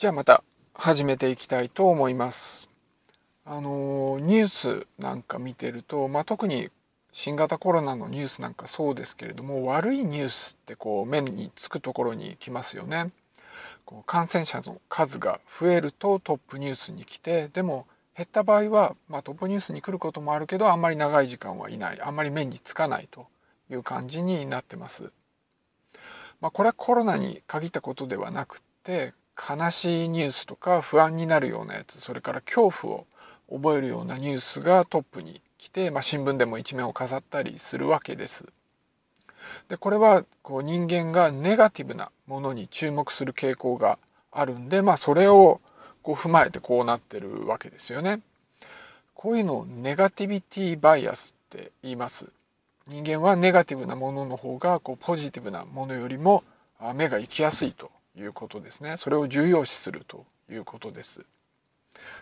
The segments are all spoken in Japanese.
じゃあまた始めていきたいと思います。あのニュースなんか見てると、まあ、特に新型コロナのニュースなんかそうですけれども悪いニュースってこう目につくところに来ますよね。こう感染者の数が増えるとトップニュースに来てでも減った場合は、まあ、トップニュースに来ることもあるけどあんまり長い時間はいないあんまり目につかないという感じになってます。まあ、これはコロナに限ったことではなくて悲しいニュースとか不安になるようなやつそれから恐怖を覚えるようなニュースがトップに来て、まあ、新聞でも一面を飾ったりするわけです。でこれはこう人間がネガティブなものに注目する傾向があるんで、まあ、それをこう踏まえてこうなってるわけですよね。こういうのをネガティビティバイアスって言います。人間はネガティブなものの方がこうポジティブなものよりも目が行きやすいということですね。それを重要視するということです。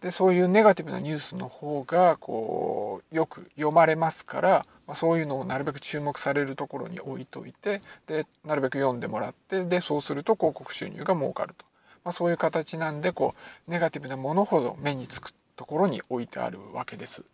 でそういうネガティブなニュースの方がこうよく読まれますから、まあ、そういうのをなるべく注目されるところに置いといてでなるべく読んでもらってでそうすると広告収入が儲かると、まあ、そういう形なんでこうネガティブなものほど目につくところに置いてあるわけです。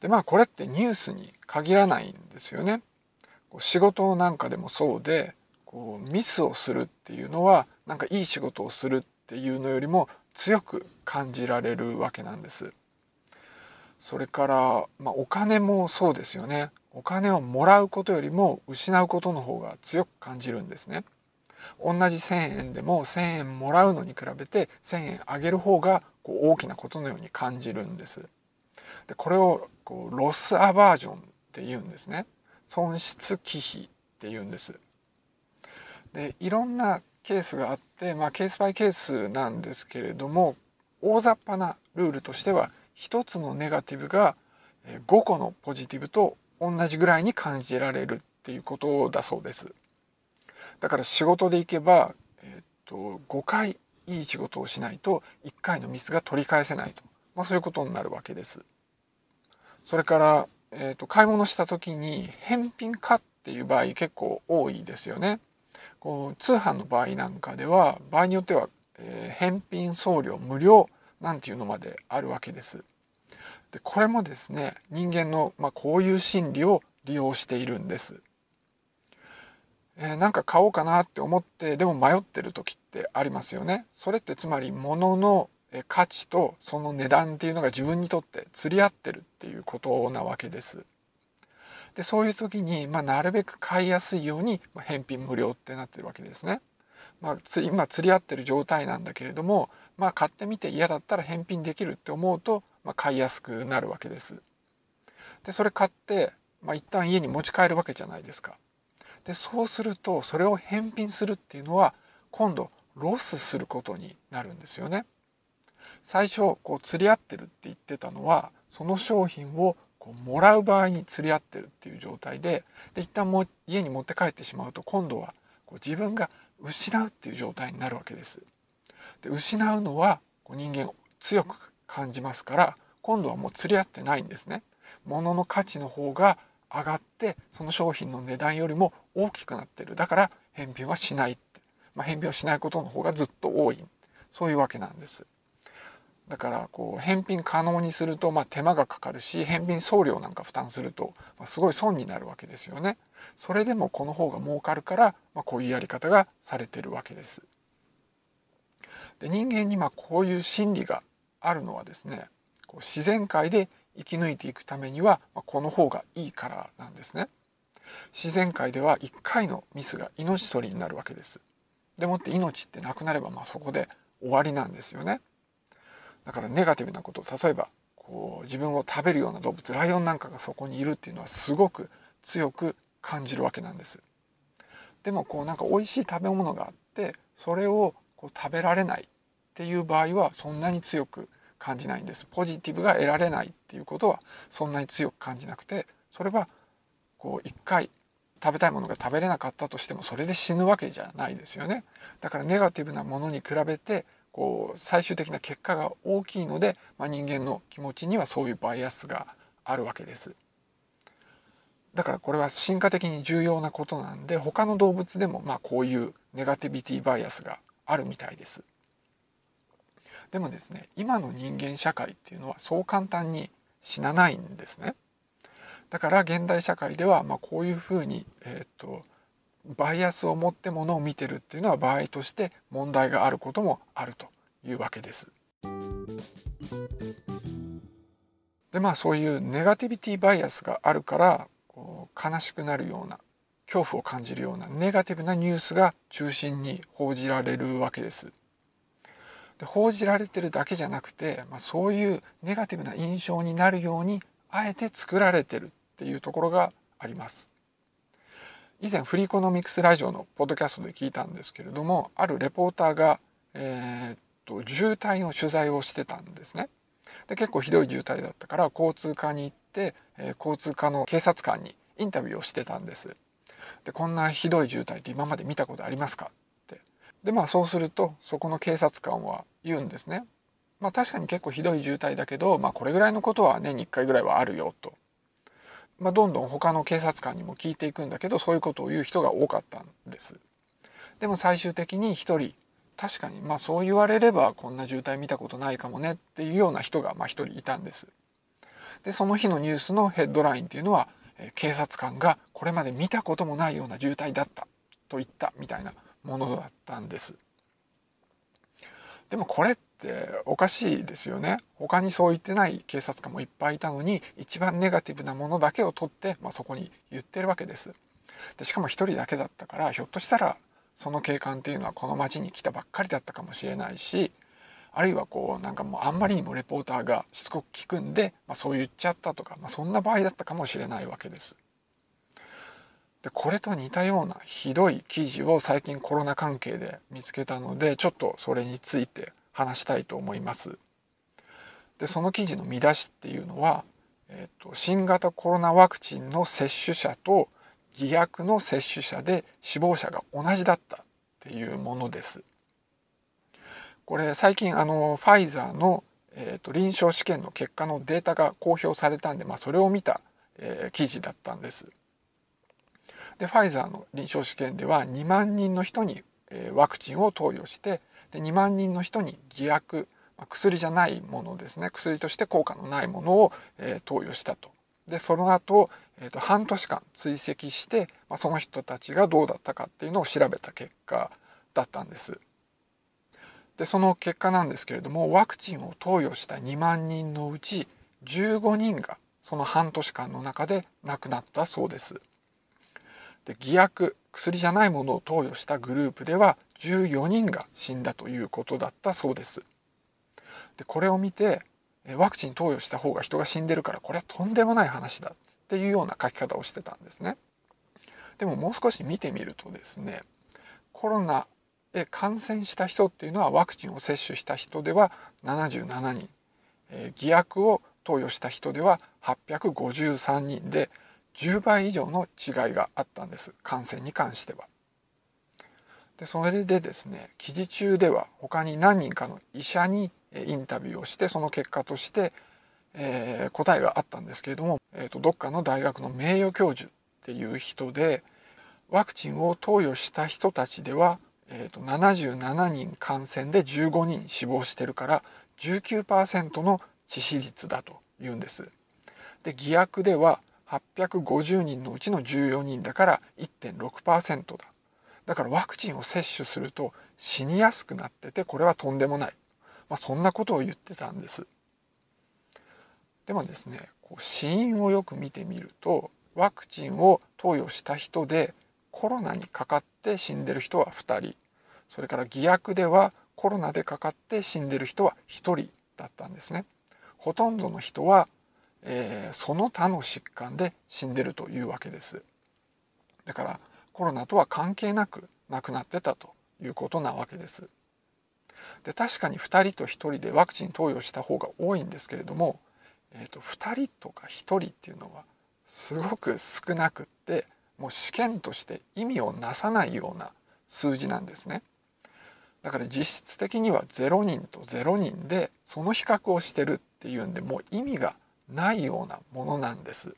でまあこれってニュースに限らないんですよね。仕事なんかでもそうでこうミスをするっていうのはなんかいい仕事をするっていうのよりも強く感じられるわけなんです。それから、まあ、お金もそうですよね。お金をもらうことよりも失うことの方が強く感じるんですね。同じ1000円でも1000円もらうのに比べて1000円あげる方がこう大きなことのように感じるんです。でこれをこうロスアバージョンって言うんですね。損失忌避って言うんです。でいろんなケースがあって、まあ、ケースバイケースなんですけれども大雑把なルールとしては1つのネガティブが5個のポジティブと同じぐらいに感じられるっていうことだそうです。だから仕事でいけば、えっと5回いい仕事をしないと1回のミスが取り返せないと、まあ、そういうことになるわけです。それから、えっと買い物した時に返品かっていう場合結構多いですよね。こう通販の場合なんかでは場合によっては、えー、返品送料無料なんていうのまであるわけです。でこれもですね人間の、まあ、こういう心理を利用しているんです。えー、なんか買おうかなって思ってでも迷ってる時ってありますよね。それってつまり物の価値とその値段っていうのが自分にとって釣り合ってるっていうことなわけです。でそういう時に、まあ、なるべく買いやすいように、ま、返品無料ってなってるわけですね。まあ、つ今釣り合ってる状態なんだけれども、まあ、買ってみて嫌だったら返品できるって思うと、まあ、買いやすくなるわけです。でそれ買って、まあ、一旦家に持ち帰るわけじゃないですか。でそうするとそれを返品するっていうのは今度ロスすることになるんですよね。最初こう釣り合ってるって言ってたのはその商品をこうもらう場合に釣り合ってるっていう状態でで一旦もう家に持って帰ってしまうと今度はこう自分が失うっていう状態になるわけです。で失うのはこう人間を強く感じますから今度はもう釣り合ってないんですね。物の価値の方が上がってその商品の値段よりも大きくなってるだから返品はしないって、まあ、返品をしないことの方がずっと多いそういうわけなんです。だからこう返品可能にするとま手間がかかるし返品送料なんか負担するとすごい損になるわけですよね。それでもこの方が儲かるからまこういうやり方がされてるわけです。で人間にまこういう心理があるのはですねこう自然界で生き抜いていくためにはまこの方がいいからなんですね。自然界では1回のミスが命取りになるわけです。でもって命ってなくなればまあそこで終わりなんですよね。だからネガティブなこと例えばこう自分を食べるような動物ライオンなんかがそこにいるっていうのはすごく強く感じるわけなんです。でもこうなんか美味しい食べ物があってそれをこう食べられないっていう場合はそんなに強く感じないんです。ポジティブが得られないっていうことはそんなに強く感じなくてそれはこう一回食べたいものが食べれなかったとしてもそれで死ぬわけじゃないですよね。だからネガティブなものに比べてこう最終的な結果が大きいので、まあ、人間の気持ちにはそういうバイアスがあるわけです。だからこれは進化的に重要なことなんで他の動物でもまあこういうネガティビティバイアスがあるみたいです。でもですね今の人間社会っていうのはそう簡単に死なないんですね。だから現代社会ではまあこういうふうに、えーと、バイアスを持ってものを見てるっていうのは場合として問題があることもあるというわけです。でまあそういうネガティビティバイアスがあるからこう悲しくなるような恐怖を感じるようなネガティブなニュースが中心に報じられるわけです。で報じられてるだけじゃなくて、まあ、そういうネガティブな印象になるようにあえて作られてるっていうところがあります。以前フリーコノミクスラジオのポッドキャストで聞いたんですけれどもあるレポーターが、えー、っと渋滞の取材をしてたんですね。で結構ひどい渋滞だったから交通課に行って、えー、交通課の警察官にインタビューをしてたんです。でこんなひどい渋滞って今まで見たことありますか？ってでまあそうするとそこの警察官は言うんですね。まあ確かに結構ひどい渋滞だけど、まあ、これぐらいのことは年に1回ぐらいはあるよと。まあ、どんどん他の警察官にも聞いていくんだけどそういうことを言う人が多かったんです。でも最終的に1人確かにまあそう言われればこんな渋滞見たことないかもねっていうような人がまあ1人いたんです。でその日のニュースのヘッドラインっていうのは警察官がこれまで見たこともないような渋滞だったと言ったみたいなものだったんです。でもこれっておかしいですよね。他にそう言ってない警察官もいっぱいいたのに一番ネガティブなものだけを取って、まあ、そこに言ってるわけです。でしかも一人だけだったからひょっとしたらその警官っていうのはこの町に来たばっかりだったかもしれないしあるいはこうなんかもうあんまりにもレポーターがしつこく聞くんで、まあ、そう言っちゃったとか、まあ、そんな場合だったかもしれないわけです。でこれと似たようなひどい記事を最近コロナ関係で見つけたのでちょっとそれについて話したいと思います。でその記事の見出しっていうのは、えーと、新型コロナワクチンの接種者と偽薬の接種者で死亡者が同じだったっていうものです。これ最近あのファイザーの、えーと、臨床試験の結果のデータが公表されたんで、まあ、それを見た、えー、記事だったんです。でファイザーの臨床試験では2万人の人にワクチンを投与してで2万人の人に偽薬薬じゃないものですね薬として効果のないものを、え、投与したと。でその後、えーと、半年間追跡して、まあ、その人たちがどうだったかっていうのを調べた結果だったんです。でその結果なんですけれどもワクチンを投与した2万人のうち15人がその半年間の中で亡くなったそうです。で偽薬薬じゃないものを投与したグループでは14人が死んだということだったそうです。でこれを見てワクチン投与した方が人が死んでるからこれはとんでもない話だっていうような書き方をしてたんですね。でももう少し見てみるとですねコロナへ感染した人っていうのはワクチンを接種した人では77人、え偽薬を投与した人では853人で10倍以上の違いがあったんです感染に関しては。でそれでですね記事中では他に何人かの医者にインタビューをしてその結果として、えー、答えがあったんですけれども、えーと、どっかの大学の名誉教授っていう人でワクチンを投与した人たちでは、えーと、と77人感染で15人死亡してるから19%の致死率だというんです。で偽薬では850人のうちの14人だから1.6%だ。だからワクチンを接種すると死にやすくなっててこれはとんでもない。まあ、そんなことを言ってたんです。でもですね、こう死因をよく見てみるとワクチンを投与した人でコロナにかかって死んでる人は2人それから偽薬ではコロナでかかって死んでる人は1人だったんですね。ほとんどの人はえー、その他の疾患で死んでるというわけです。だからコロナとは関係なく亡くなってたということなわけです。で確かに2人と1人でワクチン投与した方が多いんですけれども、えーと、2人とか1人っていうのはすごく少なくってもう試験として意味をなさないような数字なんですね。だから実質的には0人と0人でその比較をしてるっていうんでもう意味がないようなものなんです。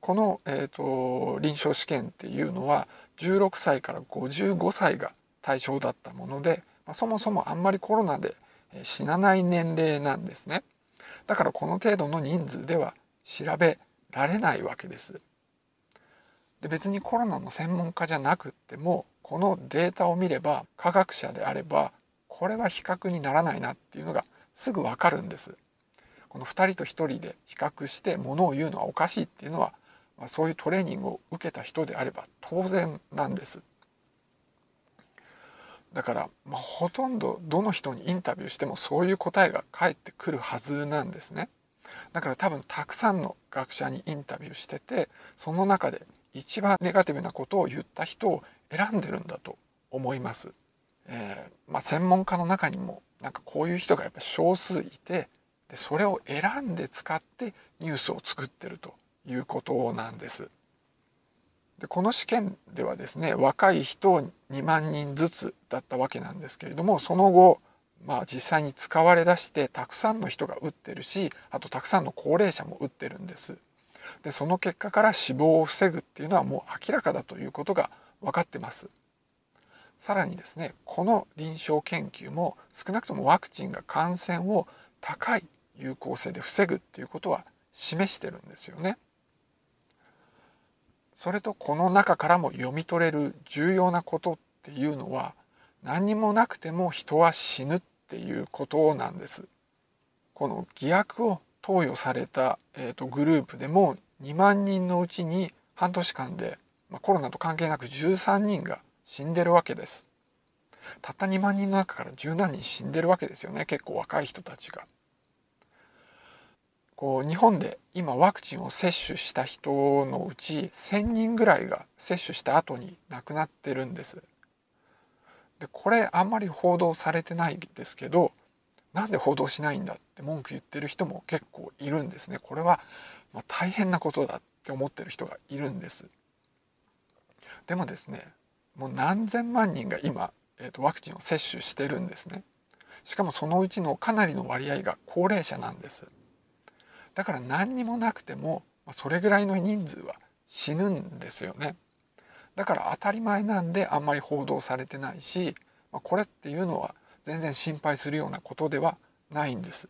この、えーと、臨床試験っていうのは16歳から55歳が対象だったもので、まあ、そもそもあんまりコロナで死なない年齢なんですね。だからこの程度の人数では調べられないわけです。で別にコロナの専門家じゃなくってもこのデータを見れば科学者であればこれは比較にならないなっていうのがすぐわかるんです。この2人と1人で比較してものを言うのはおかしいっていうのは、まあ、そういうトレーニングを受けた人であれば当然なんです。だから、まあ、ほとんどどの人にインタビューしてもそういう答えが返ってくるはずなんですね。だから多分たくさんの学者にインタビューしててその中で一番ネガティブなことを言った人を選んでるんだと思います。えー、まあ、専門家の中にもなんかこういう人がやっぱ少数いてでそれを選んで使ってニュースを作ってるということなんです。でこの試験ではですね若い人2万人ずつだったわけなんですけれどもその後まあ実際に使われだしてたくさんの人が打ってるしあとたくさんの高齢者も打ってるんです。でその結果から死亡を防ぐっていうのはもう明らかだということが分かってます。さらにですねこの臨床研究も少なくともワクチンが感染を高い有効性で防ぐっていうことは示してるんですよね。それとこの中からも読み取れる重要なことっていうのは何にもなくても人は死ぬっていうことなんです。この偽薬を投与された、えーと、グループでも2万人のうちに半年間で、まあ、コロナと関係なく13人が死んでるわけです。たった2万人の中から十何人死んでるわけですよね結構若い人たちが。こう日本で今ワクチンを接種した人のうち1000人ぐらいが接種した後に亡くなってるんです。でこれあんまり報道されてないですけどなんで報道しないんだって文句言ってる人も結構いるんですね。これはま大変なことだって思ってる人がいるんです。でもですねもう何千万人が今、えー、とワクチンを接種してるんですね。しかもそのうちのかなりの割合が高齢者なんです。だから何にもなくてもそれぐらいの人数は死ぬんですよね。だから当たり前なんであんまり報道されてないしこれっていうのは全然心配するようなことではないんです。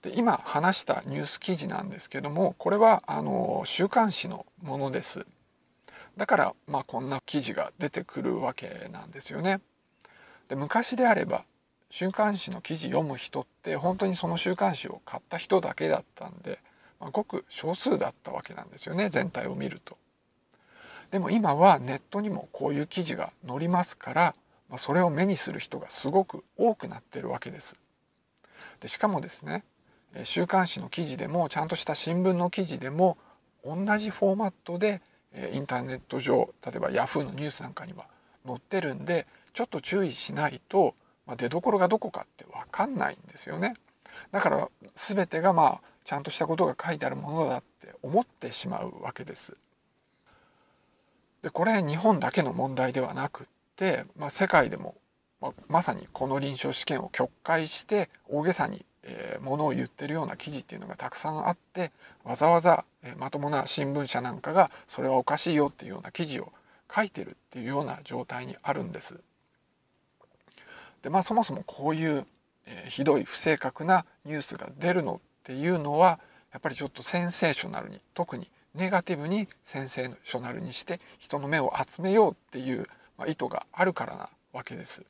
で今話したニュース記事なんですけどもこれはあの週刊誌のものです。だからまあこんな記事が出てくるわけなんですよね。で昔であれば週刊誌の記事読む人って本当にその週刊誌を買った人だけだったんで、まあ、ごく少数だったわけなんですよね全体を見ると。でも今はネットにもこういう記事が載りますから、まあ、それを目にする人がすごく多くなってるわけです。でしかもですね週刊誌の記事でもちゃんとした新聞の記事でも同じフォーマットでインターネット上例えば Yahoo のニュースなんかには載ってるんでちょっと注意しないとまあ、出どころがどこかって分かんないんですよね。だから全てがまあちゃんとしたことが書いてあるものだって思ってしまうわけです。でこれ日本だけの問題ではなくって、まあ、世界でも、まあ、まさにこの臨床試験を曲解して大げさに、えー、ものを言ってるような記事っていうのがたくさんあってわざわざ、え、まともな新聞社なんかがそれはおかしいよっていうような記事を書いてるっていうような状態にあるんです。でまあそもそもこういう、えー、ひどい不正確なニュースが出るのっていうのはやっぱりちょっとセンセーショナルに特にネガティブにセンセーショナルにして人の目を集めようっていう、まあ、意図があるからなわけです。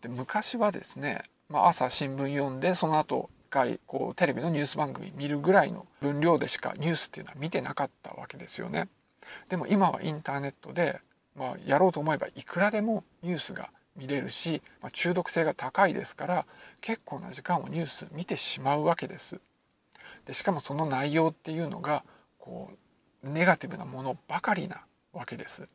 で昔はですね、まあ、朝新聞読んでその後一回こうテレビのニュース番組見るぐらいの分量でしかニュースっていうのは見てなかったわけですよね。でも今はインターネットで、まあ、やろうと思えばいくらでもニュースが見れるし、まあ、中毒性が高いですから結構な時間をニュース見てしまうわけです。でしかもその内容っていうのがこうネガティブなものばかりなわけです。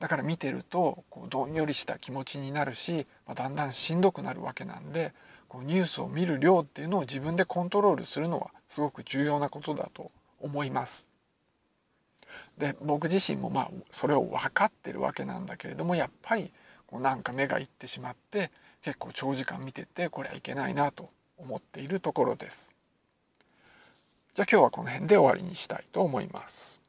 だから見てるとこうどんよりした気持ちになるし、まあ、だんだんしんどくなるわけなんでこうニュースを見る量っていうのを自分でコントロールするのはすごく重要なことだと思います。で僕自身もまあそれを分かってるわけなんだけれどもやっぱりもうなんか目がいってしまって結構長時間見ててこれはいけないなと思っているところです。じゃあ今日はこの辺で終わりにしたいと思います。